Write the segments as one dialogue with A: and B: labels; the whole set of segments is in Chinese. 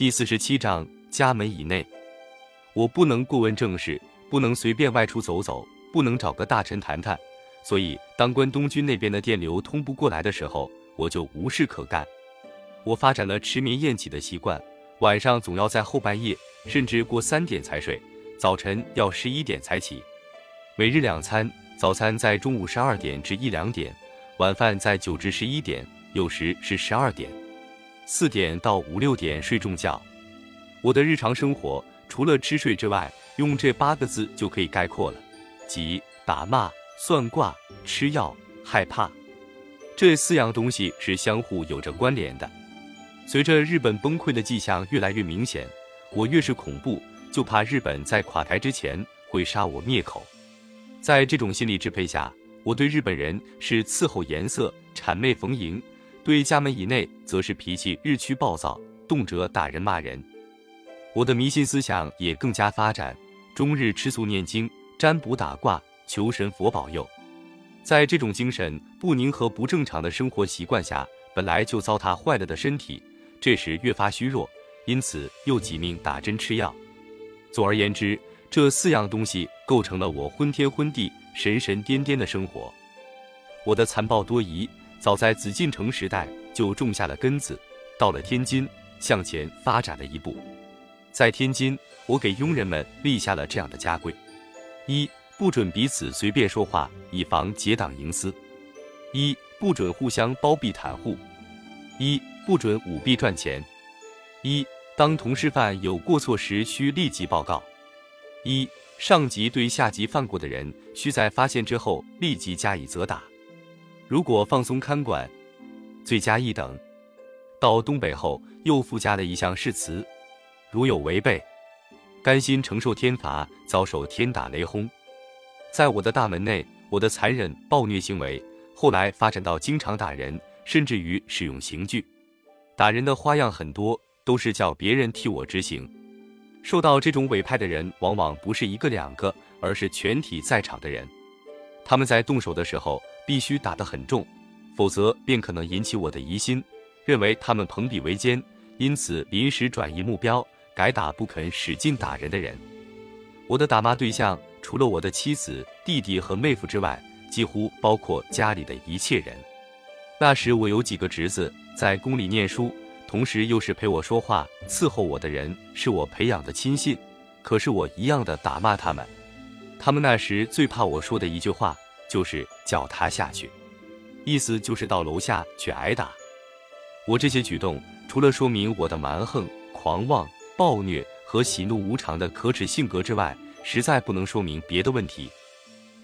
A: 第四十七章家门以内，我不能过问政事，不能随便外出走走，不能找个大臣谈谈。所以，当关东军那边的电流通不过来的时候，我就无事可干。我发展了迟眠厌起的习惯，晚上总要在后半夜，甚至过三点才睡，早晨要十一点才起。每日两餐，早餐在中午十二点至一两点，晚饭在九至十一点，有时是十二点。四点到五六点睡重觉。我的日常生活除了吃睡之外，用这八个字就可以概括了：即打骂、算卦、吃药、害怕。这四样东西是相互有着关联的。随着日本崩溃的迹象越来越明显，我越是恐怖，就怕日本在垮台之前会杀我灭口。在这种心理支配下，我对日本人是伺候颜色、谄媚逢迎；对家门以内，则是脾气日趋暴躁，动辄打人骂人。我的迷信思想也更加发展，终日吃素念经、占卜打卦，求神佛保佑。在这种精神不宁和不正常的生活习惯下，本来就糟蹋坏了的身体，这时越发虚弱，因此又几命打针吃药。总而言之。这四样东西构成了我昏天昏地、神神颠颠的生活。我的残暴多疑，早在紫禁城时代就种下了根子，到了天津向前发展了一步。在天津，我给佣人们立下了这样的家规：一、不准彼此随便说话，以防结党营私；一、不准互相包庇袒护；一、不准舞弊赚钱；一、当同事犯有过错时，需立即报告。一上级对下级犯过的人，需在发现之后立即加以责打。如果放松看管，罪加一等。到东北后，又附加了一项誓词：如有违背，甘心承受天罚，遭受天打雷轰。在我的大门内，我的残忍暴虐行为后来发展到经常打人，甚至于使用刑具。打人的花样很多，都是叫别人替我执行。受到这种委派的人，往往不是一个两个，而是全体在场的人。他们在动手的时候，必须打得很重，否则便可能引起我的疑心，认为他们朋比为奸，因此临时转移目标，改打不肯使劲打人的人。我的打骂对象，除了我的妻子、弟弟和妹夫之外，几乎包括家里的一切人。那时我有几个侄子在宫里念书。同时又是陪我说话、伺候我的人，是我培养的亲信，可是我一样的打骂他们。他们那时最怕我说的一句话，就是叫他下去，意思就是到楼下去挨打。我这些举动，除了说明我的蛮横、狂妄、暴虐和喜怒无常的可耻性格之外，实在不能说明别的问题。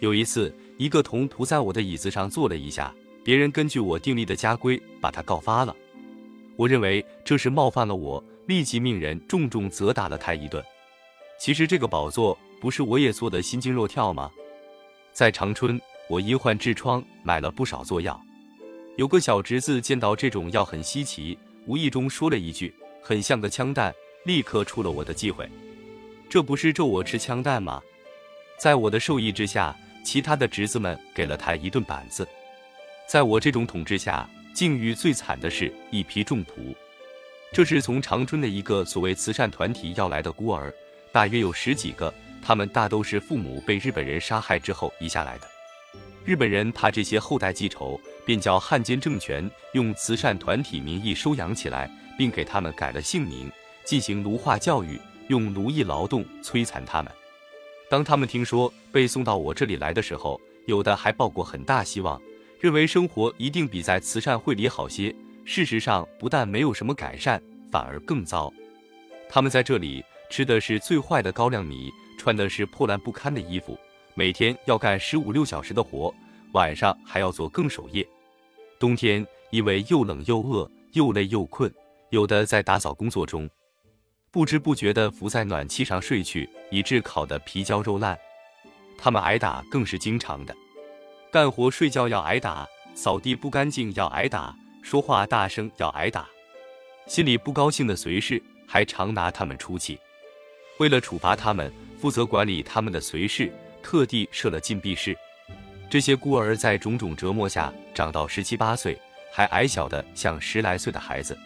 A: 有一次，一个童仆在我的椅子上坐了一下，别人根据我订立的家规，把他告发了。我认为这是冒犯了我，立即命人重重责打了他一顿。其实这个宝座不是我也做的心惊肉跳吗？在长春，我因患痔疮买了不少做药。有个小侄子见到这种药很稀奇，无意中说了一句“很像个枪弹”，立刻出了我的忌讳。这不是咒我吃枪弹吗？在我的授意之下，其他的侄子们给了他一顿板子。在我这种统治下。境遇最惨的是一批重仆，这是从长春的一个所谓慈善团体要来的孤儿，大约有十几个，他们大都是父母被日本人杀害之后移下来的。日本人怕这些后代记仇，便叫汉奸政权用慈善团体名义收养起来，并给他们改了姓名，进行奴化教育，用奴役劳动摧残他们。当他们听说被送到我这里来的时候，有的还抱过很大希望。认为生活一定比在慈善会里好些，事实上不但没有什么改善，反而更糟。他们在这里吃的是最坏的高粱米，穿的是破烂不堪的衣服，每天要干十五六小时的活，晚上还要做更守夜。冬天因为又冷又饿，又累又困，有的在打扫工作中，不知不觉地伏在暖气上睡去，以致烤得皮焦肉烂。他们挨打更是经常的。干活睡觉要挨打，扫地不干净要挨打，说话大声要挨打，心里不高兴的随侍还常拿他们出气。为了处罚他们，负责管理他们的随侍特地设了禁闭室。这些孤儿在种种折磨下长到十七八岁，还矮小的像十来岁的孩子。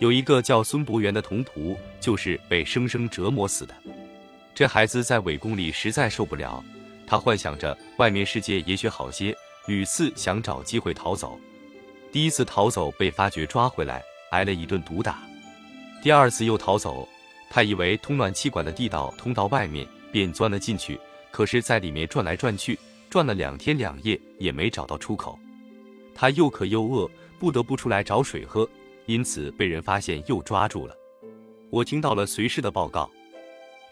A: 有一个叫孙伯元的童仆，就是被生生折磨死的。这孩子在伪宫里实在受不了，他幻想着外面世界也许好些，屡次想找机会逃走。第一次逃走被发觉抓回来，挨了一顿毒打。第二次又逃走，他以为通暖气管的地道通到外面，便钻了进去。可是，在里面转来转去，转了两天两夜也没找到出口。他又渴又饿，不得不出来找水喝，因此被人发现又抓住了。我听到了随侍的报告，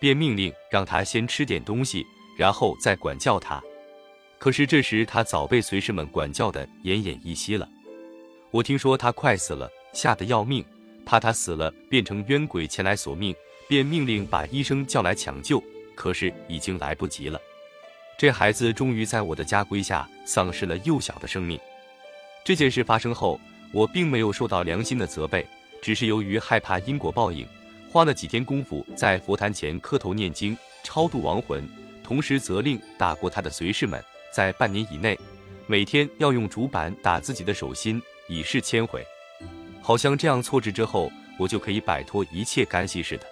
A: 便命令让他先吃点东西，然后再管教他。可是这时他早被随侍们管教的奄奄一息了。我听说他快死了，吓得要命，怕他死了变成冤鬼前来索命，便命令把医生叫来抢救。可是已经来不及了，这孩子终于在我的家规下丧失了幼小的生命。这件事发生后，我并没有受到良心的责备，只是由于害怕因果报应，花了几天功夫在佛坛前磕头念经，超度亡魂，同时责令打过他的随侍们，在半年以内，每天要用竹板打自己的手心，以示忏悔。好像这样错置之后，我就可以摆脱一切干系似的。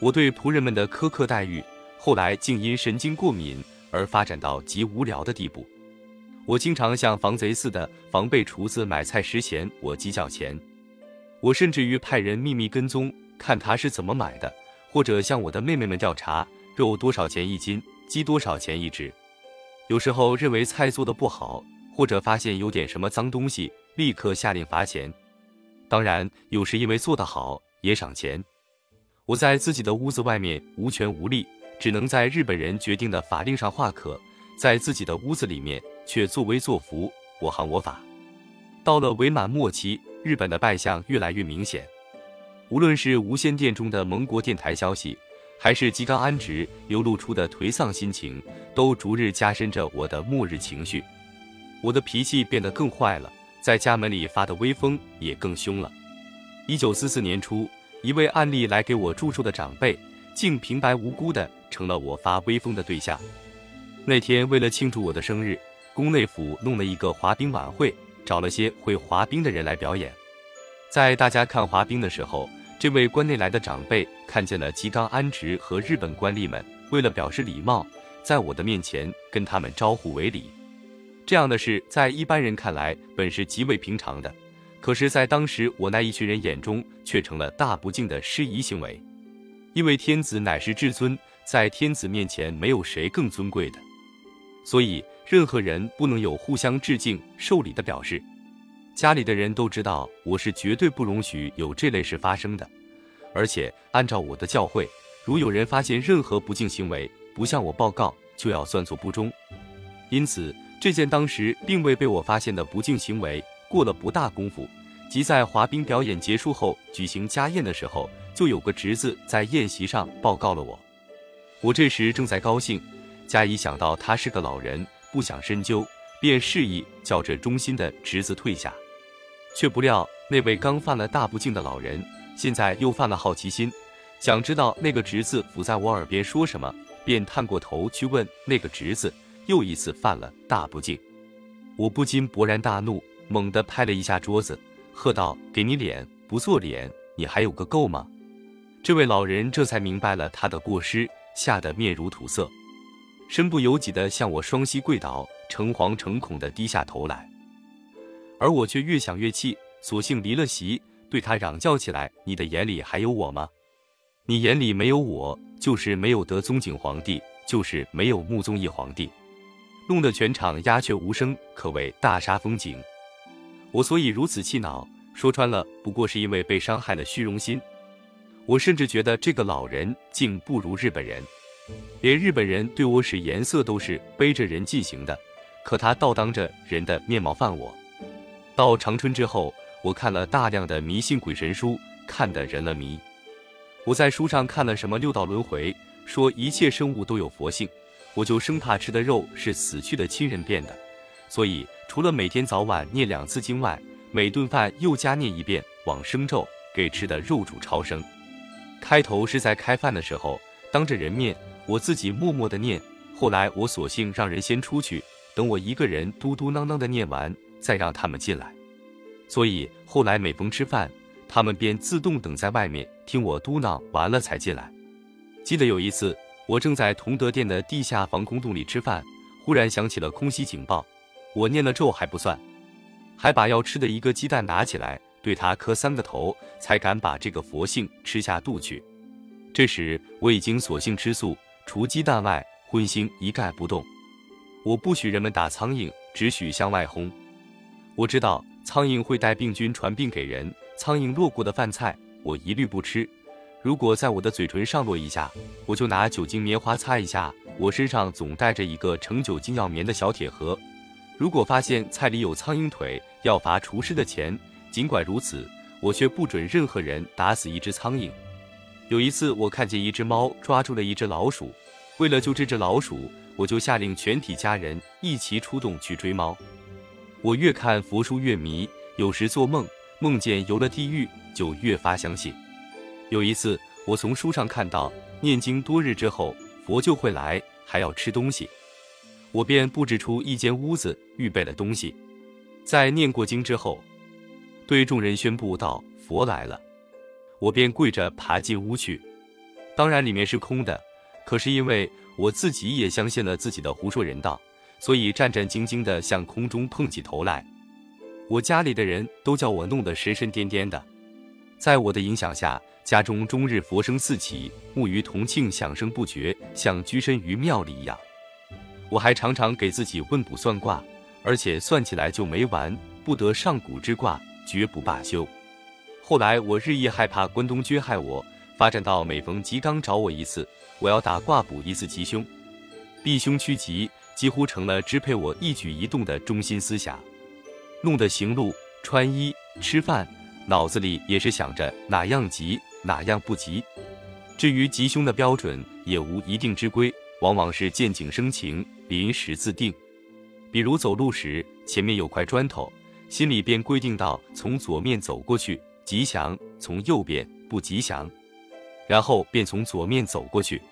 A: 我对仆人们的苛刻待遇，后来竟因神经过敏而发展到极无聊的地步。我经常像防贼似的防备厨子买菜时嫌我计较钱，我甚至于派人秘密跟踪，看他是怎么买的，或者向我的妹妹们调查肉多少钱一斤，鸡多少钱一只。有时候认为菜做的不好，或者发现有点什么脏东西，立刻下令罚钱。当然，有时因为做得好，也赏钱。我在自己的屋子外面无权无力，只能在日本人决定的法令上画可，在自己的屋子里面却作威作福，我行我法。到了伪满末期，日本的败相越来越明显。无论是无线电中的盟国电台消息，还是吉冈安直流露出的颓丧心情，都逐日加深着我的末日情绪。我的脾气变得更坏了，在家门里发的威风也更凶了。一九四四年初。一位案例来给我祝寿的长辈，竟平白无故的成了我发威风的对象。那天为了庆祝我的生日，宫内府弄了一个滑冰晚会，找了些会滑冰的人来表演。在大家看滑冰的时候，这位关内来的长辈看见了吉冈安直和日本官吏们，为了表示礼貌，在我的面前跟他们招呼为礼。这样的事在一般人看来本是极为平常的。可是，在当时我那一群人眼中，却成了大不敬的失仪行为。因为天子乃是至尊，在天子面前没有谁更尊贵的，所以任何人不能有互相致敬、受礼的表示。家里的人都知道，我是绝对不容许有这类事发生的。而且，按照我的教诲，如有人发现任何不敬行为，不向我报告，就要算作不忠。因此，这件当时并未被我发现的不敬行为。过了不大功夫，即在滑冰表演结束后举行家宴的时候，就有个侄子在宴席上报告了我。我这时正在高兴，加以想到他是个老人，不想深究，便示意叫这忠心的侄子退下。却不料那位刚犯了大不敬的老人，现在又犯了好奇心，想知道那个侄子伏在我耳边说什么，便探过头去问那个侄子，又一次犯了大不敬。我不禁勃然大怒。猛地拍了一下桌子，喝道：“给你脸不做脸，你还有个够吗？”这位老人这才明白了他的过失，吓得面如土色，身不由己地向我双膝跪倒，诚惶诚恐地低下头来。而我却越想越气，索性离了席，对他嚷叫起来：“你的眼里还有我吗？你眼里没有我，就是没有德宗景皇帝，就是没有穆宗义皇帝。”弄得全场鸦雀无声，可谓大煞风景。我所以如此气恼，说穿了，不过是因为被伤害了虚荣心。我甚至觉得这个老人竟不如日本人，连日本人对我使颜色都是背着人进行的，可他倒当着人的面貌犯我。到长春之后，我看了大量的迷信鬼神书，看得人了迷。我在书上看了什么六道轮回，说一切生物都有佛性，我就生怕吃的肉是死去的亲人变的，所以。除了每天早晚念两次经外，每顿饭又加念一遍往生咒，给吃的肉煮超生。开头是在开饭的时候，当着人面，我自己默默的念。后来我索性让人先出去，等我一个人嘟嘟囔囔的念完，再让他们进来。所以后来每逢吃饭，他们便自动等在外面，听我嘟囔完了才进来。记得有一次，我正在同德店的地下防空洞里吃饭，忽然响起了空袭警报。我念了咒还不算，还把要吃的一个鸡蛋拿起来，对他磕三个头，才敢把这个佛性吃下肚去。这时我已经索性吃素，除鸡蛋外，荤腥一概不动。我不许人们打苍蝇，只许向外轰。我知道苍蝇会带病菌传病给人。苍蝇落过的饭菜，我一律不吃。如果在我的嘴唇上落一下，我就拿酒精棉花擦一下。我身上总带着一个盛酒精药棉的小铁盒。如果发现菜里有苍蝇腿，要罚厨师的钱。尽管如此，我却不准任何人打死一只苍蝇。有一次，我看见一只猫抓住了一只老鼠，为了救这只老鼠，我就下令全体家人一齐出动去追猫。我越看佛书越迷，有时做梦。梦见游了地狱，就越发相信。有一次，我从书上看到，念经多日之后，佛就会来，还要吃东西。我便布置出一间屋子，预备了东西。在念过经之后，对众人宣布道：“佛来了。”我便跪着爬进屋去。当然，里面是空的。可是因为我自己也相信了自己的胡说人道，所以战战兢兢地向空中碰起头来。我家里的人都叫我弄得神神颠颠的，在我的影响下，家中终日佛声四起，木鱼铜磬响声不绝，像居身于庙里一样。我还常常给自己问卜算卦，而且算起来就没完，不得上古之卦，绝不罢休。后来我日益害怕关东军害我，发展到每逢吉刚找我一次，我要打卦卜一次吉凶，避凶趋吉，几乎成了支配我一举一动的中心思想。弄得行路、穿衣、吃饭，脑子里也是想着哪样吉，哪样不吉。至于吉凶的标准，也无一定之规，往往是见景生情，临时自定。比如走路时，前面有块砖头，心里便规定到从左面走过去吉祥，从右边不吉祥，然后便从左面走过去。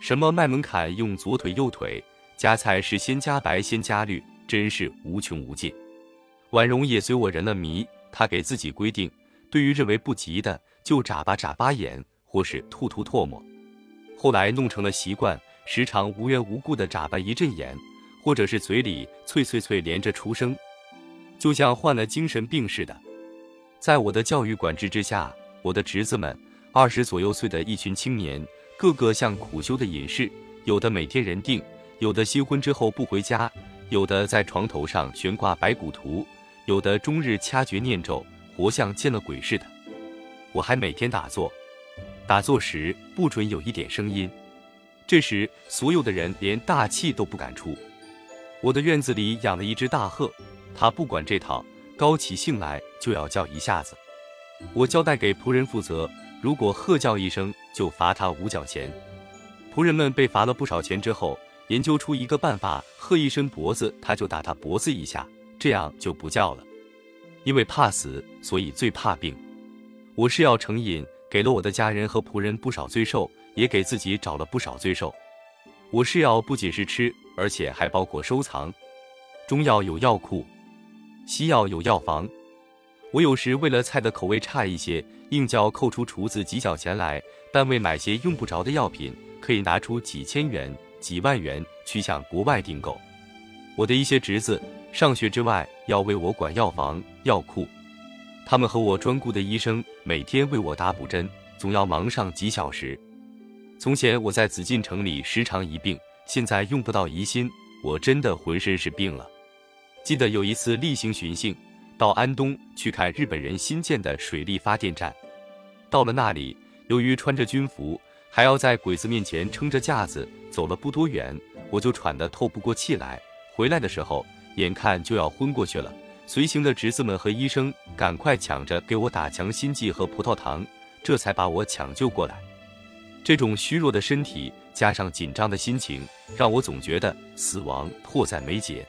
A: 什么卖门槛用左腿右腿，夹菜是先加白先加绿，真是无穷无尽。婉容也随我人了迷，他给自己规定，对于认为不吉的，就眨巴眨巴眼，或是吐吐唾沫。后来弄成了习惯，时常无缘无故的眨巴一阵眼，或者是嘴里啐啐啐连着出声，就像患了精神病似的。在我的教育管制之下，我的侄子们，二十左右岁的一群青年，个个像苦修的隐士，有的每天人定，有的新婚之后不回家，有的在床头上悬挂白骨图。有的终日掐诀念咒，活像见了鬼似的。我还每天打坐，打坐时不准有一点声音。这时所有的人连大气都不敢出。我的院子里养了一只大鹤，他不管这套，高起兴来就要叫一下子。我交代给仆人负责，如果喝叫一声，就罚他五角钱。仆人们被罚了不少钱之后，研究出一个办法：喝一伸脖子，他就打他脖子一下。这样就不叫了，因为怕死，所以最怕病。我是要成瘾，给了我的家人和仆人不少罪受，也给自己找了不少罪受。我是要不仅是吃，而且还包括收藏。中药有药库，西药有药房。我有时为了菜的口味差一些，硬叫扣除厨子几角钱来，但为买些用不着的药品，可以拿出几千元、几万元去向国外订购。我的一些侄子。上学之外，要为我管药房、药库。他们和我专雇的医生每天为我打补针，总要忙上几小时。从前我在紫禁城里时常一病，现在用不到疑心，我真的浑身是病了。记得有一次例行巡幸，到安东去看日本人新建的水利发电站。到了那里，由于穿着军服，还要在鬼子面前撑着架子，走了不多远，我就喘得透不过气来。回来的时候。眼看就要昏过去了，随行的侄子们和医生赶快抢着给我打强心剂和葡萄糖，这才把我抢救过来。这种虚弱的身体加上紧张的心情，让我总觉得死亡迫在眉睫。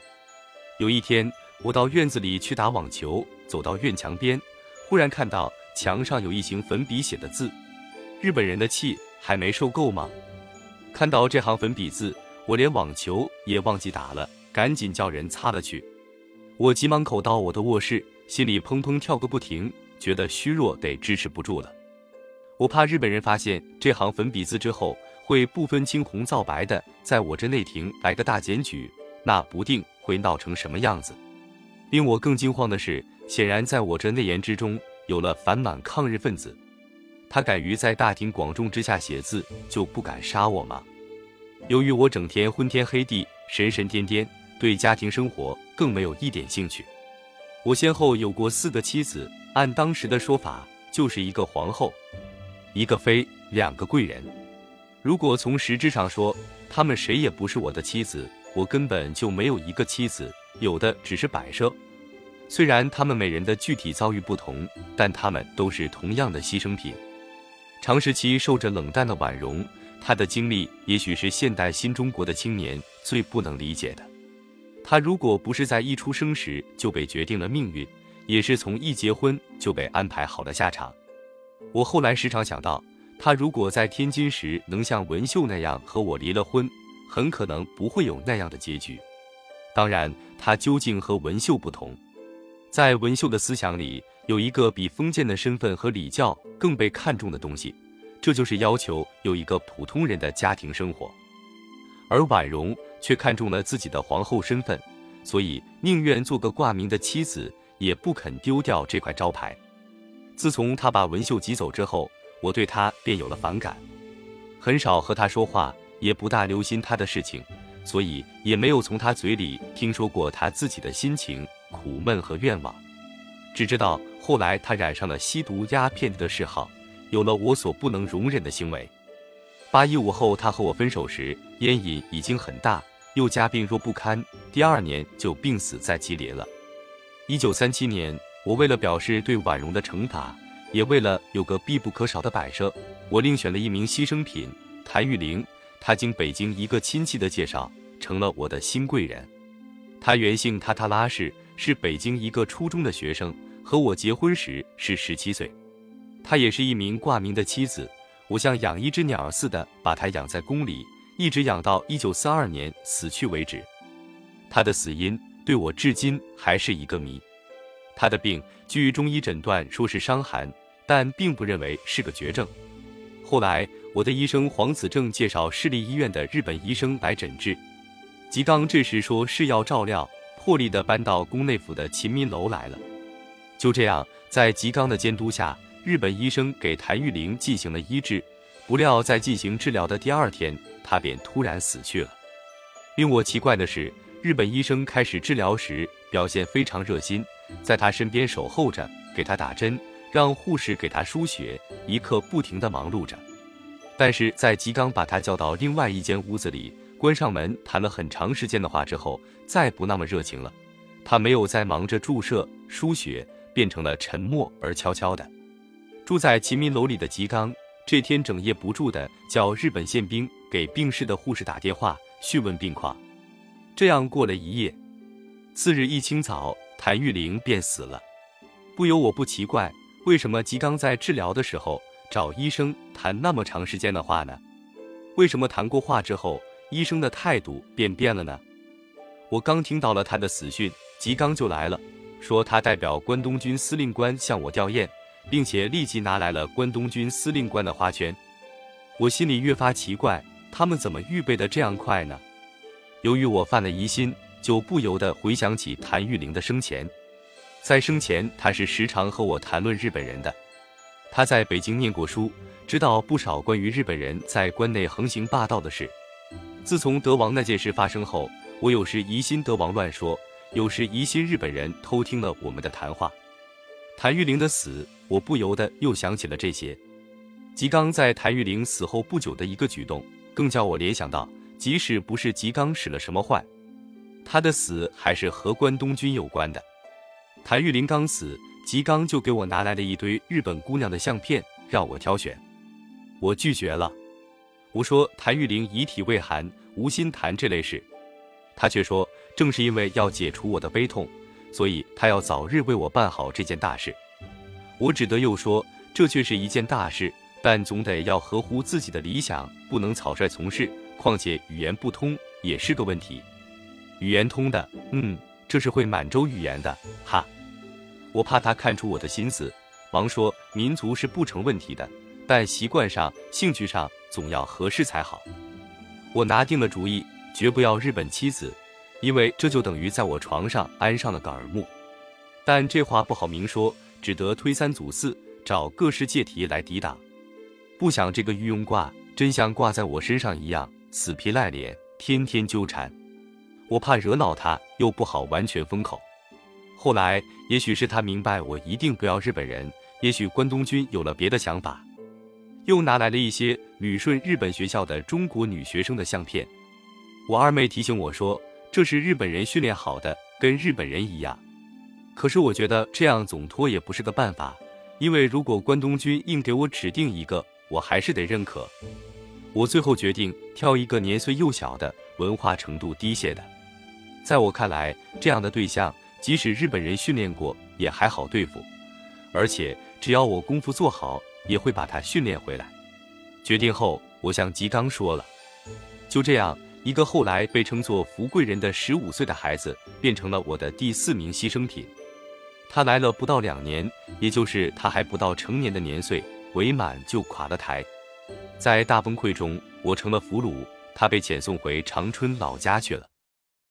A: 有一天，我到院子里去打网球，走到院墙边，忽然看到墙上有一行粉笔写的字：“日本人的气还没受够吗？”看到这行粉笔字，我连网球也忘记打了。赶紧叫人擦了去。我急忙口到我的卧室，心里砰砰跳个不停。觉得虚弱，得支持不住了。我怕日本人发现这行粉笔字之后，会不分青红皂白的在我这内廷来个大检举，那不定会闹成什么样子。令我更惊慌的是，显然在我这内言之中有了反满抗日分子。他敢于在大庭广众之下写字，就不敢杀我吗？由于我整天昏天黑地、神神颠颠，对家庭生活更没有一点兴趣。我先后有过四个妻子，按当时的说法，就是一个皇后，一个妃，两个贵人。如果从实质上说，他们谁也不是我的妻子，我根本就没有一个妻子，有的只是摆设。虽然他们每人的具体遭遇不同，但他们都是同样的牺牲品。长时期受着冷淡的婉容。他的经历也许是现代新中国的青年最不能理解的。他如果不是在一出生时就被决定了命运，也是从一结婚就被安排好了下场。我后来时常想到，他如果在天津时能像文秀那样和我离了婚，很可能不会有那样的结局。当然，他究竟和文秀不同，在文秀的思想里，有一个比封建的身份和礼教更被看重的东西。这就是要求有一个普通人的家庭生活，而婉容却看中了自己的皇后身份，所以宁愿做个挂名的妻子，也不肯丢掉这块招牌。自从他把文秀挤走之后，我对他便有了反感，很少和他说话，也不大留心他的事情，所以也没有从他嘴里听说过他自己的心情、苦闷和愿望，只知道后来他染上了吸毒鸦片的嗜好。有了我所不能容忍的行为。八一五后，他和我分手时，烟瘾已经很大，又加病弱不堪，第二年就病死在吉林了。一九三七年，我为了表示对婉容的惩罚，也为了有个必不可少的摆设，我另选了一名牺牲品谭玉玲。他经北京一个亲戚的介绍，成了我的新贵人。他原姓塔塔拉氏，是北京一个初中的学生，和我结婚时是十七岁。他也是一名挂名的妻子，我像养一只鸟似的把他养在宫里，一直养到一九四二年死去为止。他的死因对我至今还是一个谜。他的病据中医诊断说是伤寒，但并不认为是个绝症。后来我的医生黄子正介绍市立医院的日本医生来诊治，吉刚这时说是要照料，破例的搬到宫内府的秦民楼来了。就这样，在吉刚的监督下。日本医生给谭玉玲进行了医治，不料在进行治疗的第二天，她便突然死去了。令我奇怪的是，日本医生开始治疗时表现非常热心，在他身边守候着，给他打针，让护士给他输血，一刻不停的忙碌着。但是在吉刚把他叫到另外一间屋子里，关上门谈了很长时间的话之后，再不那么热情了。他没有再忙着注射输血，变成了沉默而悄悄的。住在秦民楼里的吉刚，这天整夜不住的叫日本宪兵给病逝的护士打电话询问病况。这样过了一夜，次日一清早，谭玉玲便死了。不由我不奇怪，为什么吉刚在治疗的时候找医生谈那么长时间的话呢？为什么谈过话之后，医生的态度便变了呢？我刚听到了他的死讯，吉刚就来了，说他代表关东军司令官向我吊唁。并且立即拿来了关东军司令官的花圈，我心里越发奇怪，他们怎么预备的这样快呢？由于我犯了疑心，就不由得回想起谭玉玲的生前，在生前他是时常和我谈论日本人的。他在北京念过书，知道不少关于日本人在关内横行霸道的事。自从德王那件事发生后，我有时疑心德王乱说，有时疑心日本人偷听了我们的谈话。谭玉玲的死。我不由得又想起了这些。吉刚在谭玉玲死后不久的一个举动，更叫我联想到，即使不是吉刚使了什么坏，他的死还是和关东军有关的。谭玉玲刚死，吉刚就给我拿来了一堆日本姑娘的相片，让我挑选。我拒绝了，我说谭玉玲遗体未寒，无心谈这类事。他却说，正是因为要解除我的悲痛，所以他要早日为我办好这件大事。我只得又说，这却是一件大事，但总得要合乎自己的理想，不能草率从事。况且语言不通也是个问题。语言通的，嗯，这是会满洲语言的，哈。我怕他看出我的心思，王说：“民族是不成问题的，但习惯上、兴趣上总要合适才好。”我拿定了主意，绝不要日本妻子，因为这就等于在我床上安上了个耳目。但这话不好明说，只得推三阻四，找各式借题来抵挡。不想这个御用挂真像挂在我身上一样，死皮赖脸，天天纠缠。我怕惹恼他，又不好完全封口。后来，也许是他明白我一定不要日本人，也许关东军有了别的想法。又拿来了一些旅顺日本学校的中国女学生的相片。我二妹提醒我说，这是日本人训练好的，跟日本人一样。可是我觉得这样总拖也不是个办法，因为如果关东军硬给我指定一个，我还是得认可。我最后决定挑一个年岁幼小的、文化程度低些的。在我看来，这样的对象即使日本人训练过，也还好对付，而且只要我功夫做好。也会把他训练回来。决定后，我向吉刚说了。就这样，一个后来被称作福贵人的十五岁的孩子，变成了我的第四名牺牲品。他来了不到两年，也就是他还不到成年的年岁，伪满就垮了台。在大崩溃中，我成了俘虏，他被遣送回长春老家去了。